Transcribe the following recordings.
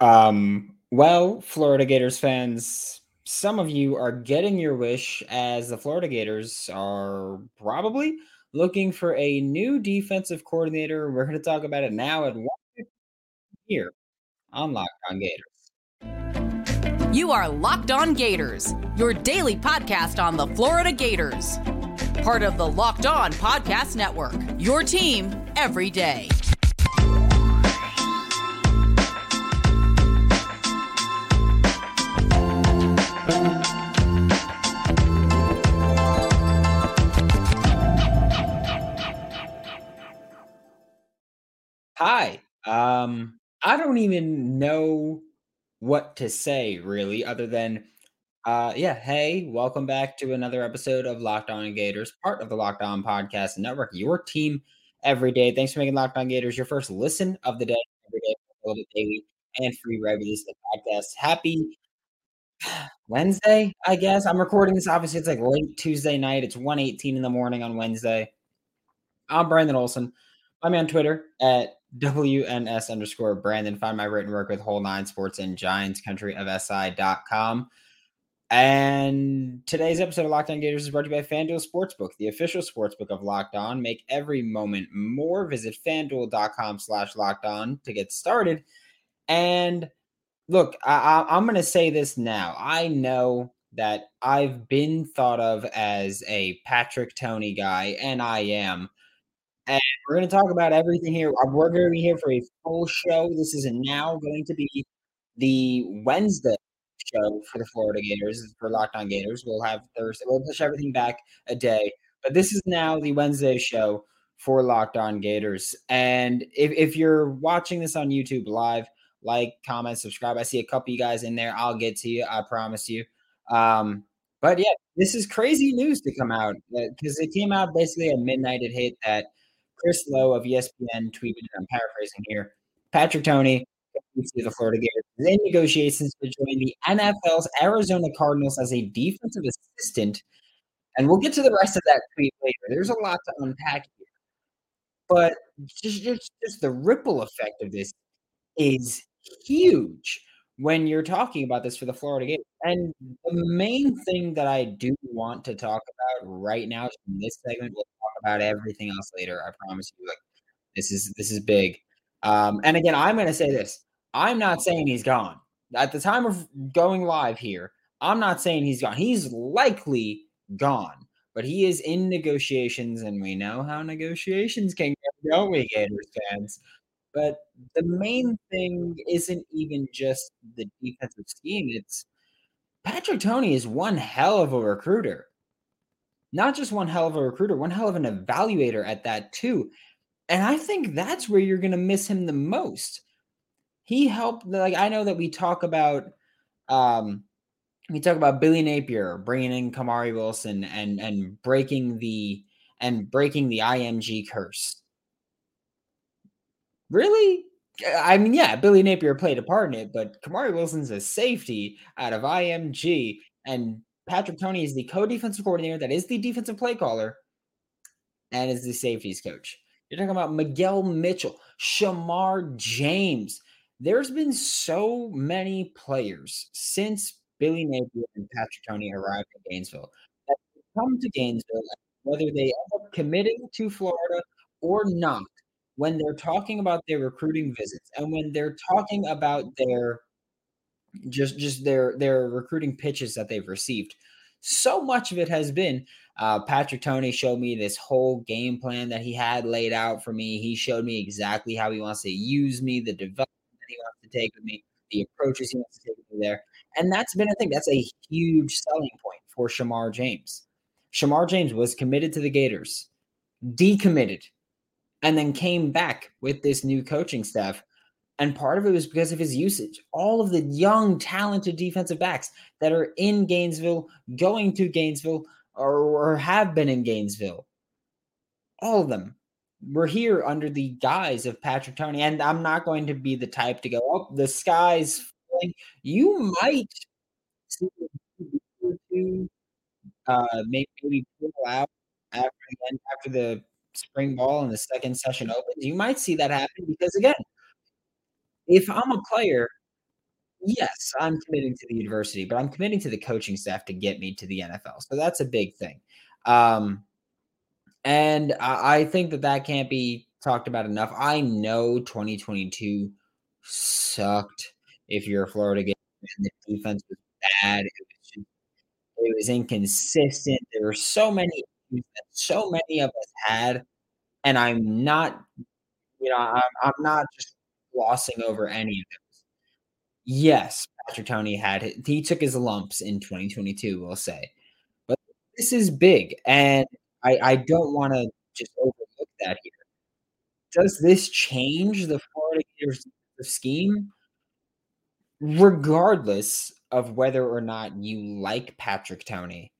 Um, well, Florida Gators fans, some of you are getting your wish as the Florida Gators are probably looking for a new defensive coordinator. We're going to talk about it now at one here on Locked On Gators. You are Locked On Gators, your daily podcast on the Florida Gators. Part of the Locked On Podcast Network, your team every day. Hi. Um, I don't even know what to say really, other than uh yeah, hey, welcome back to another episode of Locked On Gators, part of the Locked On Podcast Network, your team every day. Thanks for making Locked On Gators your first listen of the day every day, a little bit daily and free the podcast. Happy Wednesday, I guess. I'm recording this. Obviously, it's like late Tuesday night. It's 1:18 in the morning on Wednesday. I'm Brandon Olson. Find me on Twitter at WNS underscore Brandon. Find my written work with Whole Nine Sports and Giants Country of SI.com. And today's episode of Locked On Gators is brought to you by FanDuel Sportsbook, the official sportsbook of Locked On. Make every moment more. Visit fanduel.com slash locked on to get started. And look, I, I, I'm going to say this now. I know that I've been thought of as a Patrick Toney guy, and I am. And we're going to talk about everything here. Uh, we're going to be here for a full show. This is now going to be the Wednesday show for the Florida Gators, for Locked On Gators. We'll have Thursday. We'll push everything back a day. But this is now the Wednesday show for Locked On Gators. And if, if you're watching this on YouTube live, like, comment, subscribe. I see a couple you guys in there. I'll get to you. I promise you. Um, but yeah, this is crazy news to come out because uh, it came out basically at midnight. It hit that Chris Low of ESPN tweeted, I'm paraphrasing here, Patrick Toney, the Florida Gators, in negotiations to join the NFL's Arizona Cardinals as a defensive assistant. And we'll get to the rest of that tweet later. There's a lot to unpack here. But just, just, just the ripple effect of this is huge when you're talking about this for the Florida game. And the main thing that I do want to talk about right now in this segment, we'll talk about everything else later. I promise you. Like this is this is big. Um, and again, I'm going to say this: I'm not saying he's gone. At the time of going live here, I'm not saying he's gone. He's likely gone, but he is in negotiations, and we know how negotiations can go, don't we, Gators fans? But the main thing isn't even just the defensive scheme. It's Patrick Toney is one hell of a recruiter. Not just one hell of a recruiter, one hell of an evaluator at that, too. And I think that's where you're going to miss him the most. He helped, like, I know that we talk about, um, we talk about Billy Napier bringing in Kamari Wilson and and breaking the and breaking the IMG curse really? I mean, yeah, Billy Napier played a part in it, but Kamari Wilson's a safety out of IMG, and Patrick Toney is the co-defensive coordinator that is the defensive play caller and is the safeties coach. You're talking about Miguel Mitchell, Shamar James. There's been so many players since Billy Napier and Patrick Toney arrived in Gainesville that come to Gainesville, whether they end up committing to Florida or not, when they're talking about their recruiting visits and when they're talking about their just just their their recruiting pitches that they've received so much of it has been uh, Patrick Toney showed me this whole game plan that he had laid out for me. He showed me exactly how he wants to use me, the development that he wants to take with me, the approaches he wants to take me there. And that's been, I think, that's a huge selling point for shamar James. shamar James was committed to the Gators, decommitted and then came back with this new coaching staff. And part of it was because of his usage. All of the young, talented defensive backs that are in Gainesville, going to Gainesville, or, or have been in Gainesville, all of them were here under the guise of Patrick Toney. And I'm not going to be the type to go, oh, the sky's falling. You might see uh, maybe, pull out after, after the spring ball and the second session opens, you might see that happen because again, if I'm a player Yes, I'm committing to the university, but I'm committing to the coaching staff to get me to the NFL, so that's a big thing. Um, and I I think that that can't be talked about enough. I know 2022 sucked if you're a Florida game and the defense was bad. It was just it was inconsistent. There were so many issues that so many of us had, and I'm not, you know, I'm I'm not just glossing over any of those. Yes, Patrick Toney had he took his lumps in 2022, we'll say, but this is big, and I I don't wanna just overlook that here. Does this change the Florida Gators scheme? Regardless of whether or not you like Patrick Toney,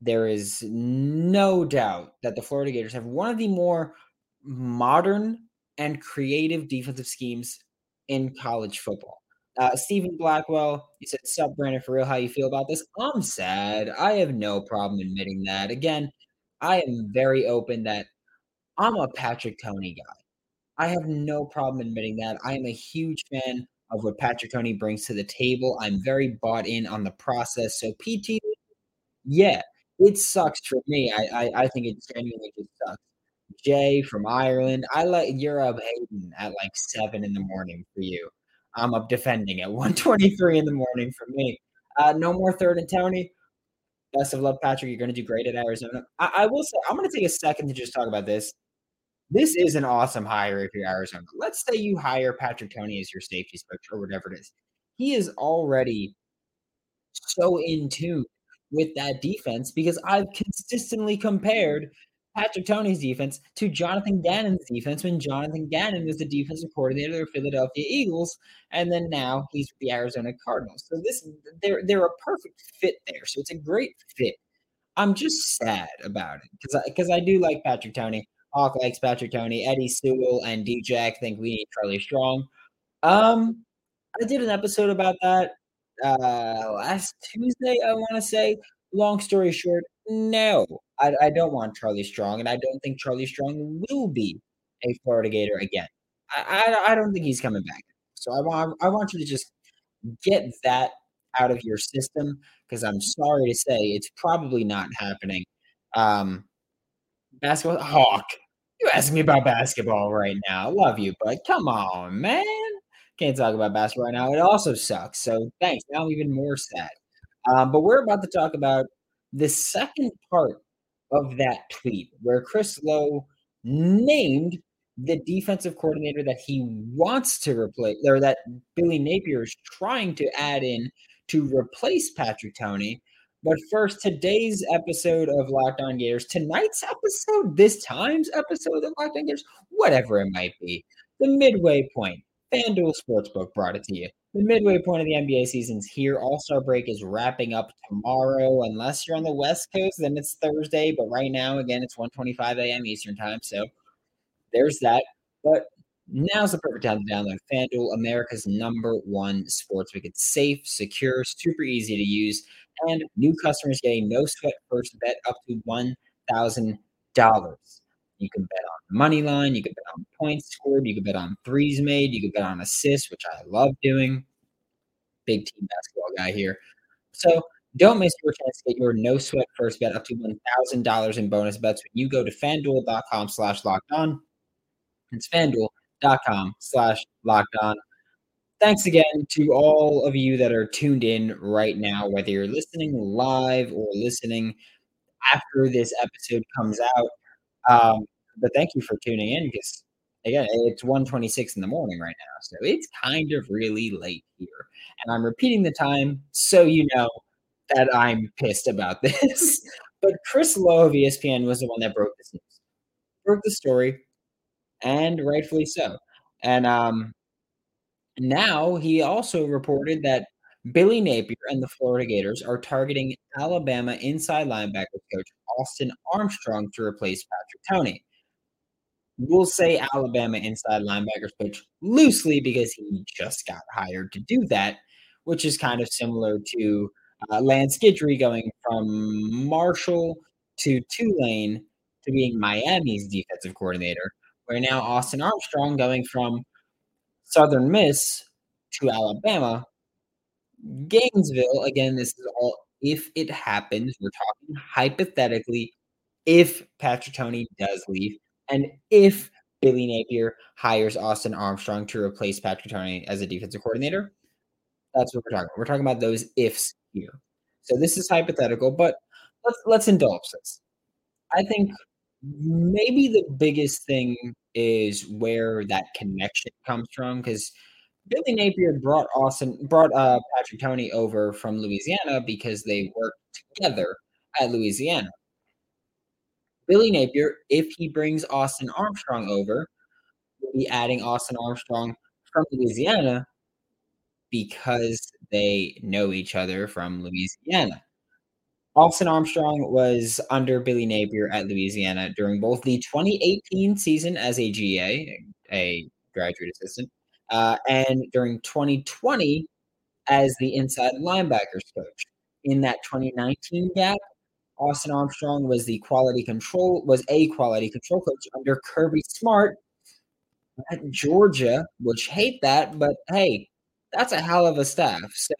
there is no doubt that the Florida Gators have one of the more modern and creative defensive schemes in college football. Uh, Stephen Blackwell, you said, "Sup, Brandon, for real, how you feel about this?" I'm sad. I have no problem admitting that. Again, I am very open that I'm a Patrick Toney guy. I have no problem admitting that. I am a huge fan of what Patrick Toney brings to the table. I'm very bought in on the process. So PT, yeah, it sucks for me. I I, I think it genuinely just sucks. Jay from Ireland, I like you're up hating at like seven in the morning for you. I'm up defending at 123 in the morning for me. Uh, no more third and Tony. Best of luck, Patrick. You're going to do great at Arizona. I, I will say, I'm going to take a second to just talk about this. This is an awesome hire if you're Arizona. Let's say you hire Patrick Toney as your safety coach or whatever it is. He is already so in tune with that defense because I've consistently compared Patrick Toney's defense to Jonathan Gannon's defense when Jonathan Gannon was the defensive coordinator of the Philadelphia Eagles, and then now he's with the Arizona Cardinals. So this they're they're a perfect fit there. So it's a great fit. I'm just sad about it because I, because I do like Patrick Toney. Hawk likes Patrick Toney. Eddie Sewell and DJ think we need Charlie Strong. Um, I did an episode about that uh last Tuesday, I want to say. Long story short, no, I, I don't want Charlie Strong, and I don't think Charlie Strong will be a Florida Gator again. I, I, I don't think he's coming back. So I want I want you to just get that out of your system because I'm sorry to say it's probably not happening. Um, basketball Hawk, you ask me about basketball right now? I love you, but come on, man. Can't talk about basketball right now. It also sucks. So thanks. Now I'm even more sad. Um, but we're about to talk about the second part of that tweet where Chris Low named the defensive coordinator that he wants to replace, or that Billy Napier is trying to add in to replace Patrick Toney. But first, today's episode of Locked On Gators, tonight's episode, this time's episode of Locked On Gators, whatever it might be, the midway point. FanDuel Sportsbook brought it to you. The midway point of the NBA season's here. All Star break is wrapping up tomorrow. Unless you're on the West Coast, then it's Thursday. But right now, again, it's 1:25 a.m. Eastern time. So there's that. But now's the perfect time to download FanDuel, America's number one sportsbook. It's safe, secure, super easy to use, and new customers getting no sweat first bet up to one thousand dollars. You can bet on the money line. You can bet on points scored. You can bet on threes made. You can bet on assists, which I love doing. Big team basketball guy here. So don't miss your chance to get your no sweat first bet up to $1,000 in bonus bets when you go to fanduel.com slash locked on. It's fanduel.com slash locked on. Thanks again to all of you that are tuned in right now, whether you're listening live or listening after this episode comes out. Um, but thank you for tuning in because again, it's 1:26 in the morning right now, so it's kind of really late here. And I'm repeating the time so you know that I'm pissed about this. but Chris Low of ESPN was the one that broke this news, broke the story, and rightfully so. And um, now he also reported that Billy Napier and the Florida Gators are targeting Alabama inside linebacker coach Austin Armstrong to replace Patrick Toney. We'll say Alabama inside linebackers coach loosely because he just got hired to do that, which is kind of similar to uh, Lance Guidry going from Marshall to Tulane to being Miami's defensive coordinator, where now Austin Armstrong going from Southern Miss to Alabama Gainesville, again, this is all if it happens, we're talking hypothetically, if Patrick Toney does leave, and if Billy Napier hires Austin Armstrong to replace Patrick Toney as a defensive coordinator. That's what we're talking about. We're talking about those ifs here. So this is hypothetical, but let's let's indulge this. I think maybe the biggest thing is where that connection comes from because Billy Napier brought Austin brought uh, Patrick Toney over from Louisiana because they worked together at Louisiana. Billy Napier, if he brings Austin Armstrong over, will be adding Austin Armstrong from Louisiana because they know each other from Louisiana. Austin Armstrong was under Billy Napier at Louisiana during both the 2018 season as a GA, a graduate assistant, uh, and during 2020 as the inside linebackers coach. In that 2019 gap, Austin Armstrong was the quality control was a quality control coach under Kirby Smart at Georgia, which hate that, but hey, that's a hell of a staff. So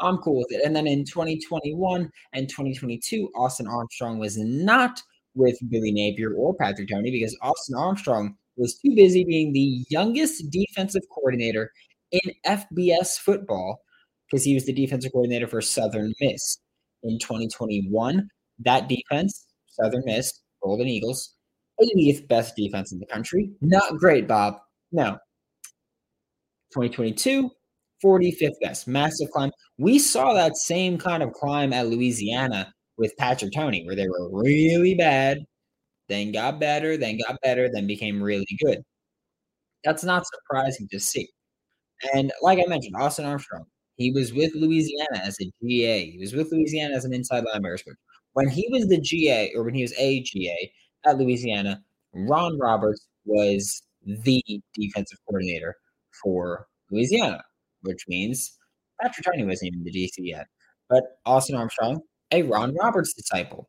I'm cool with it. And then in 2021 and 2022, Austin Armstrong was not with Billy Napier or Patrick Toney because Austin Armstrong was too busy being the youngest defensive coordinator in FBS football because he was the defensive coordinator for Southern Miss. In 2021, that defense, Southern Miss, Golden Eagles, 80th best defense in the country. Not great, Bob. No. 2022, 45th best. Massive climb. We saw that same kind of climb at Louisiana with Patrick Toney, where they were really bad, then got better, then got better, then became really good. That's not surprising to see. And like I mentioned, Austin Armstrong, he was with Louisiana as a GA. He was with Louisiana as an inside linebacker coach. When he was the GA, or when he was a GA at Louisiana, Ron Roberts was the defensive coordinator for Louisiana, which means Patrick Toney wasn't even the DC yet. But Austin Armstrong, a Ron Roberts disciple.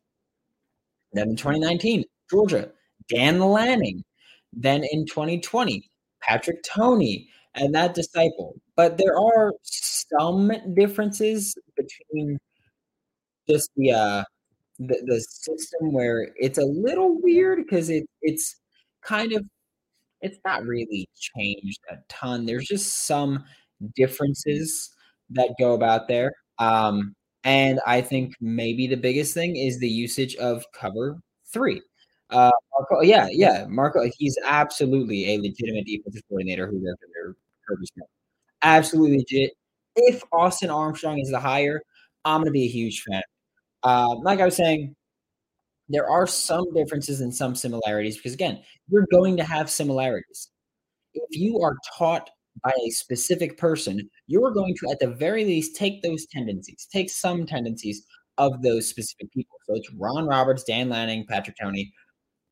Then in 2019, Georgia, Dan Lanning. Then in 2020, Patrick Toney and that disciple. But there are some differences between just the uh, the, the system where it's a little weird because it it's kind of it's not really changed a ton. There's just some differences that go about there. Um, and I think maybe the biggest thing is the usage of cover three. Uh, Marco, yeah, yeah, Marco, he's absolutely a legitimate defensive coordinator who worked under Kirby. Absolutely legit. If Austin Armstrong is the hire, I'm going to be a huge fan. Uh, like I was saying, there are some differences and some similarities because, again, you're going to have similarities. If you are taught by a specific person, you are going to, at the very least, take those tendencies, take some tendencies of those specific people. So it's Ron Roberts, Dan Lanning, Patrick Toney,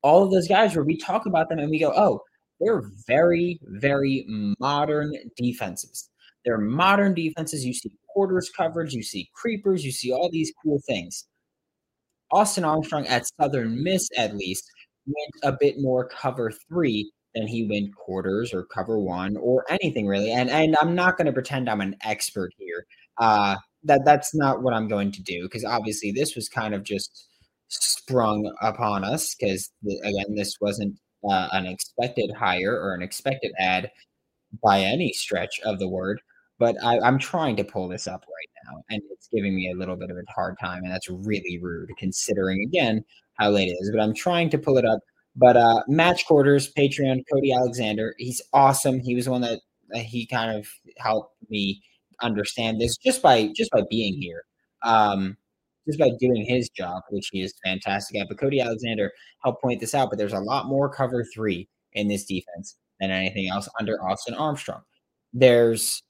all of those guys where we talk about them and we go, oh, they're very, very modern defenses. They're modern defenses. You see quarters coverage, you see creepers, you see all these cool things. Austin Armstrong at Southern Miss, at least, went a bit more cover three than he went quarters or cover one or anything really. And and I'm not going to pretend I'm an expert here. Uh, that that's not what I'm going to do because obviously this was kind of just sprung upon us because again this wasn't uh, an expected hire or an expected ad by any stretch of the word. But I, I'm trying to pull this up right now, and it's giving me a little bit of a hard time, and that's really rude considering again how late it is. But I'm trying to pull it up. But uh, match quarters, Patreon, Cody Alexander, he's awesome. He was one that uh, he kind of helped me understand this just by just by being here. Um, just by doing his job, which he is fantastic at. But Cody Alexander helped point this out. But there's a lot more cover three in this defense than anything else under Austin Armstrong. There's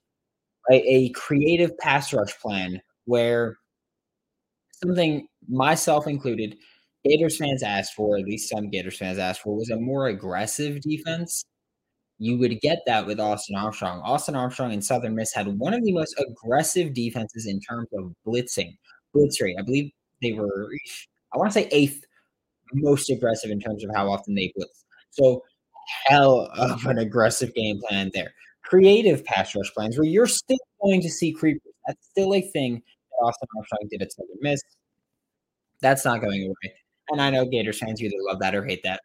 a, a creative pass rush plan where something myself included, Gators fans asked for, at least some Gators fans asked for, was a more aggressive defense. You would get that with Austin Armstrong. Austin Armstrong and Southern Miss had one of the most aggressive defenses in terms of blitzing, I believe they were, I want to say eighth most aggressive in terms of how often they blitz. So hell of an aggressive game plan there creative pass rush plans where you're still going to see creepers That's still a thing that Austin Armstrong did at Southern Miss. That's not going away. And I know Gators fans either love that or hate that.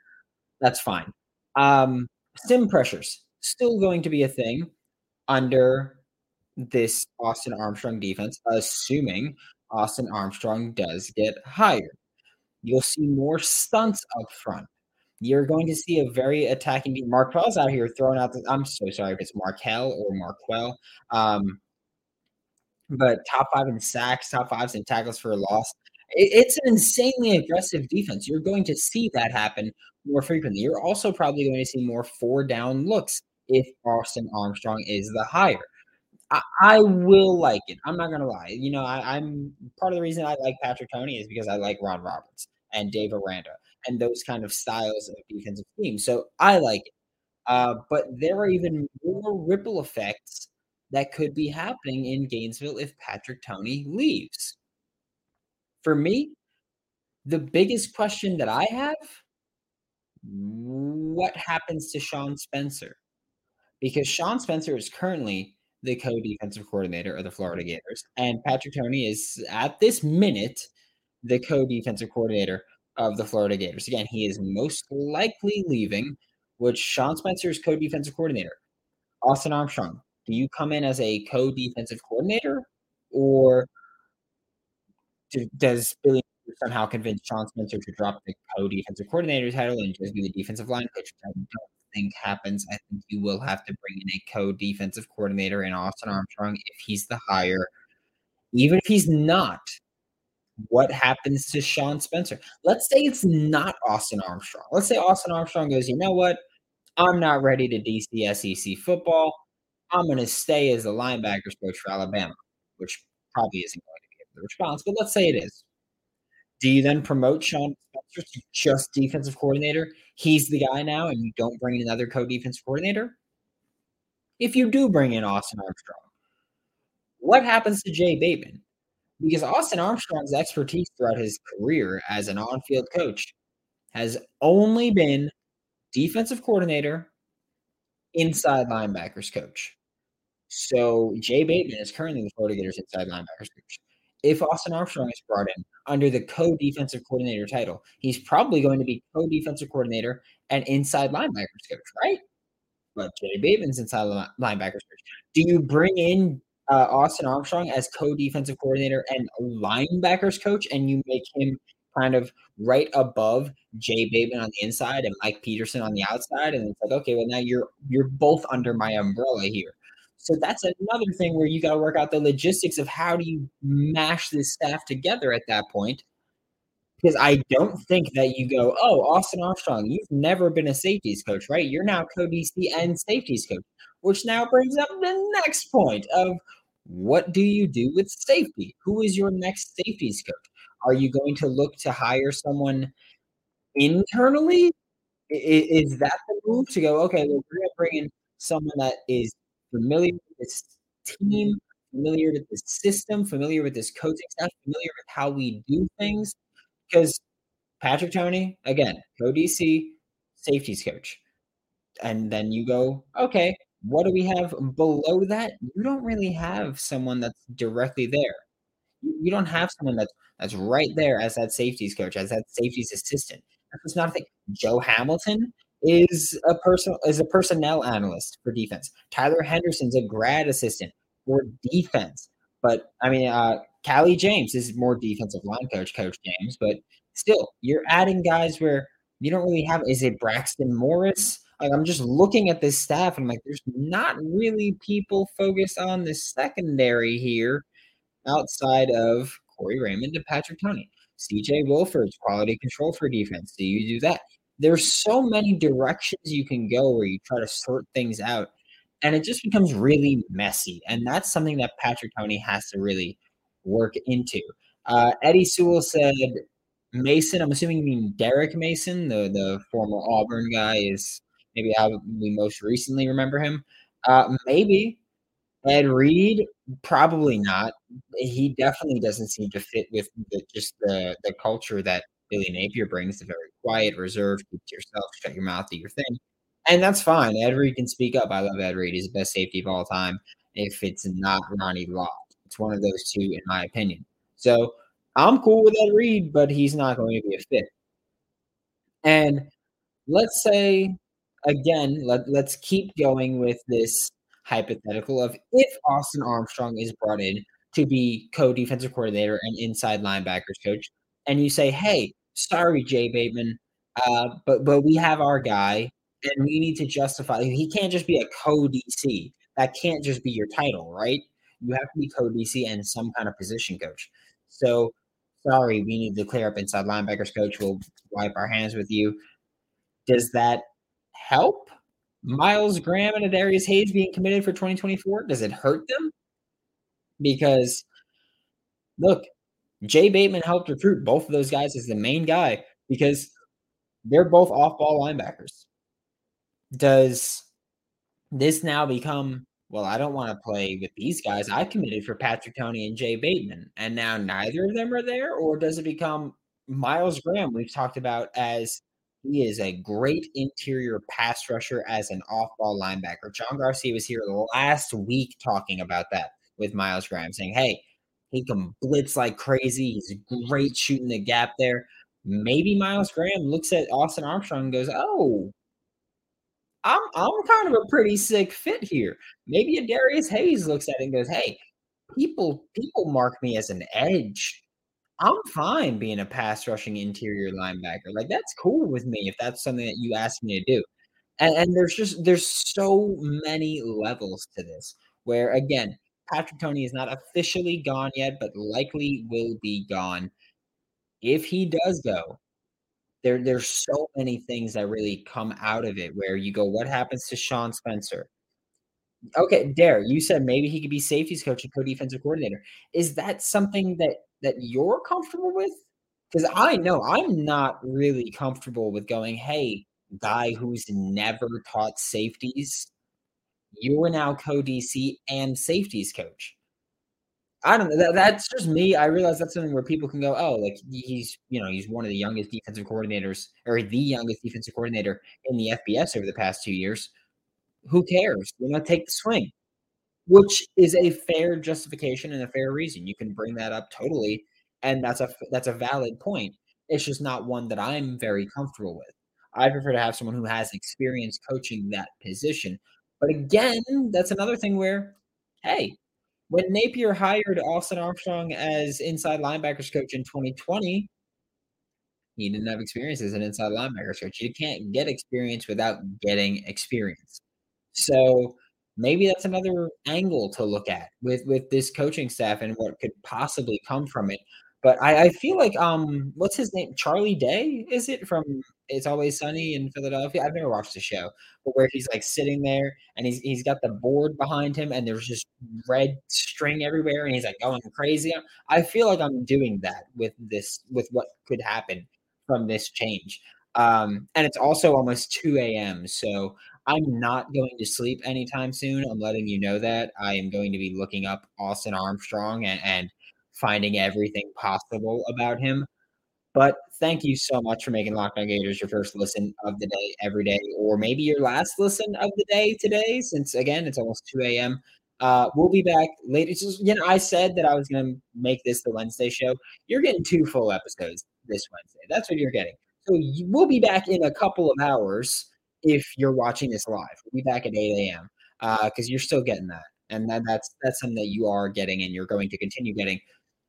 That's fine. Um, sim pressures still going to be a thing under this Austin Armstrong defense, assuming Austin Armstrong does get hired. You'll see more stunts up front. You're going to see a very attacking team. Markel's out here throwing out the. I'm so sorry if it's Markel or Marquel. Um, but top five in sacks, top fives in tackles for a loss. It, it's an insanely aggressive defense. You're going to see that happen more frequently. You're also probably going to see more four down looks if Austin Armstrong is the hire. I, will like it. I'm not gonna lie. You know, I, am part of the reason I like Patrick Toney is because I like Ron Roberts and Dave Aranda and those kind of styles of defensive teams. So I like it. Uh, but there are even more ripple effects that could be happening in Gainesville if Patrick Toney leaves. For me, the biggest question that I have what happens to Sean Spencer? Because Sean Spencer is currently the co-defensive coordinator of the Florida mm-hmm. Gators, and Patrick Toney is at this minute the co-defensive coordinator of the Florida Gators. Again, he is most likely leaving, which Sean Spencer is co-defensive coordinator. Austin Armstrong, do you come in as a co-defensive coordinator, or do, does Billy somehow convince Sean Spencer to drop the co-defensive coordinator title and just be the defensive line coach? I don't think happens. I think you will have to bring in a co-defensive coordinator in Austin Armstrong if he's the hire. Even if he's not, what happens to Sean Spencer? Let's say it's not Austin Armstrong. Let's say Austin Armstrong goes, you know what? I'm not ready to DC SEC football. I'm going to stay as the linebackers coach for Alabama, which probably isn't going to be the response, but let's say it is. Do you then promote Sean Spencer to just defensive coordinator? He's the guy now, and you don't bring in another co-defensive coordinator? If you do bring in Austin Armstrong, what happens to Jay Bateman? Because Austin Armstrong's expertise throughout his career as an on-field coach has only been defensive coordinator, inside linebackers coach. So Jay Bateman is currently the Florida Gators inside linebackers coach if Austin Armstrong is brought in under the co-defensive coordinator title, he's probably going to be co-defensive coordinator and inside linebackers coach, right? But Jay Bateman's inside linebackers coach. Do you bring in uh, Austin Armstrong as co-defensive coordinator and linebackers coach, and you make him kind of right above Jay Bateman on the inside and Mike Peterson on the outside, and it's like, okay, well now you're you're both under my umbrella here. So that's another thing where you got to work out the logistics of how do you mash this staff together at that point. Because I don't think that you go, oh, Austin Armstrong, you've never been a safeties coach, right? You're now co DC and safeties coach, which now brings up the next point of what do you do with safety? Who is your next safeties coach? Are you going to look to hire someone internally? Is that the move to go, okay, well, we're going to bring in someone that is familiar with this team, familiar with this system, familiar with this coaching staff, familiar with how we do things. Because Patrick Toney, again, co DC, safeties coach. And then you go, okay, what do we have below that? You don't really have someone that's directly there. You don't have someone that's that's right there as that safeties coach, as that safeties assistant. That's not a thing. Joe Hamilton is a person is a personnel analyst for defense. Tyler Henderson's a grad assistant for defense. But I mean, uh, Callie James is more defensive line coach, Coach James. But still, you're adding guys where you don't really have. Is it Braxton Morris? Like I'm just looking at this staff and I'm like, there's not really people focused on the secondary here outside of Corey Raymond and Patrick Toney. CJ Wolford's quality control for defense. Do you do that? There's so many directions you can go where you try to sort things out and it just becomes really messy and that's something that patrick Toney has to really work into. Uh, eddie sewell said mason i'm assuming you mean derek mason the, the former auburn guy is maybe how we most recently remember him. Uh, maybe ed reed? Probably not. He definitely doesn't seem to fit with the, just the, the culture that Billy Napier brings the very quiet, reserved, keep to yourself, shut your mouth, do your thing. And that's fine. Ed Reed can speak up. I love Ed Reed. He's the best safety of all time. If it's not Ronnie Lott, It's one of those two, in my opinion. So I'm cool with Ed Reed, but he's not going to be a fit. And let's say again, let, let's keep going with this hypothetical of if Austin Armstrong is brought in to be co-defensive coordinator and inside linebackers coach, and you say, "Hey, sorry, Jay Bateman, uh, but but we have our guy, and we need to justify. He can't just be a co-DC. That can't just be your title, right? You have to be co-DC and some kind of position coach. So, sorry, we need to clear up inside linebackers coach. We'll wipe our hands with you. Does that help Miles Graham and Adarius Hayes being committed for 2024? Does it hurt them? Because look, Jay Bateman helped recruit both of those guys as the main guy because they're both off ball linebackers. Does this now become, well, I don't want to play with these guys. I committed for Patrick Toney and Jay Bateman, and now neither of them are there? Or does it become Miles Graham, we've talked about as he is a great interior pass rusher as an off ball linebacker. John Garcia was here last week talking about that with Miles Graham, saying, hey, he can blitz like crazy. He's great shooting the gap there. Maybe Miles Graham looks at Austin Armstrong and goes, oh, I'm I'm kind of a pretty sick fit here. Maybe Adarius Hayes looks at it and goes, hey, people people mark me as an edge I'm fine being a pass rushing interior linebacker. Like that's cool with me if that's something that you ask me to do. And, and there's just there's so many levels to this where again, Patrick Toney is not officially gone yet, but likely will be gone. If he does go, there there's so many things that really come out of it where you go, what happens to Sean Spencer? Okay, Dare, you said maybe he could be safeties coach and co-defensive coordinator. Is that something that that you're comfortable with? Because I know I'm not really comfortable with going, hey, guy who's never taught safeties, you're now co-DC and safeties coach. I don't know. That, that's just me. I realize that's something where people can go, oh, like he's, you know, he's one of the youngest defensive coordinators or the youngest defensive coordinator in the FBS over the past two years. Who cares? You know, take the swing which is a fair justification and a fair reason. You can bring that up totally, and that's a that's a valid point. It's just not one that I'm very comfortable with. I prefer to have someone who has experience coaching that position. But again, that's another thing where, hey, when Napier hired Austin Armstrong as inside linebackers coach in 2020, he didn't have experience as an inside linebackers coach. You can't get experience without getting experience. So maybe that's another angle to look at with with this coaching staff and what could possibly come from it. But I, I feel like um, what's his name? Charlie Day is it from It's Always Sunny in Philadelphia? I've never watched the show, but where he's like sitting there and he's he's got the board behind him and there's just red string everywhere and he's like going crazy. I feel like I'm doing that with this with what could happen from this change. Um, and it's also almost 2 a.m. So I'm not going to sleep anytime soon. I'm letting you know that. I am going to be looking up Austin Armstrong and, and finding everything possible about him. But thank you so much for making Locked On Gators your first listen of the day every day, or maybe your last listen of the day today, since again, it's almost 2 a.m. Uh, we'll be back later. Just, you know, I said that I was going to make this the Wednesday show. You're getting two full episodes this Wednesday. That's what you're getting. So we'll be back in a couple of hours if you're watching this live. We'll be back at 8 a.m. because uh, you're still getting that, and that, that's that's something that you are getting, and you're going to continue getting.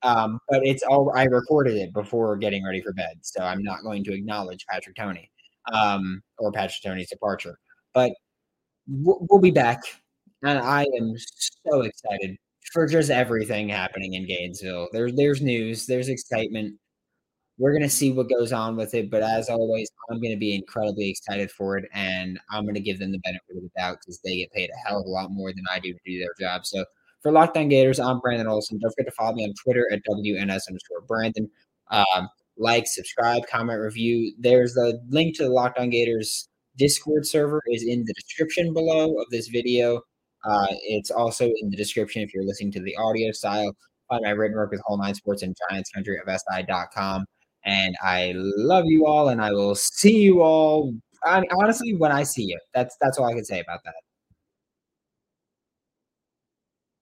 Um, but it's all I recorded it before getting ready for bed, so I'm not going to acknowledge Patrick Toney um, or Patrick Toney's departure. But we'll, we'll be back, and I am so excited for just everything happening in Gainesville. There's there's news, there's excitement. We're to see what goes on with it. But as always, I'm to be incredibly excited for it. And I'm to give them the benefit of the doubt because they get paid a hell of a lot more than I do to do their job. So for Locked On Gators, I'm Brandon Olson. Don't forget to follow me on Twitter at WNS underscore Brandon. Um, like, subscribe, comment, review. There's the link to the Locked On Gators Discord server is in the description below of this video. Uh, it's also in the description if you're listening to the audio style. Find my written work with Whole Nine Sports and Giants Country at SI.com. And I love you all, and I will see you all. I mean, honestly, when I see you, that's that's all I can say about that.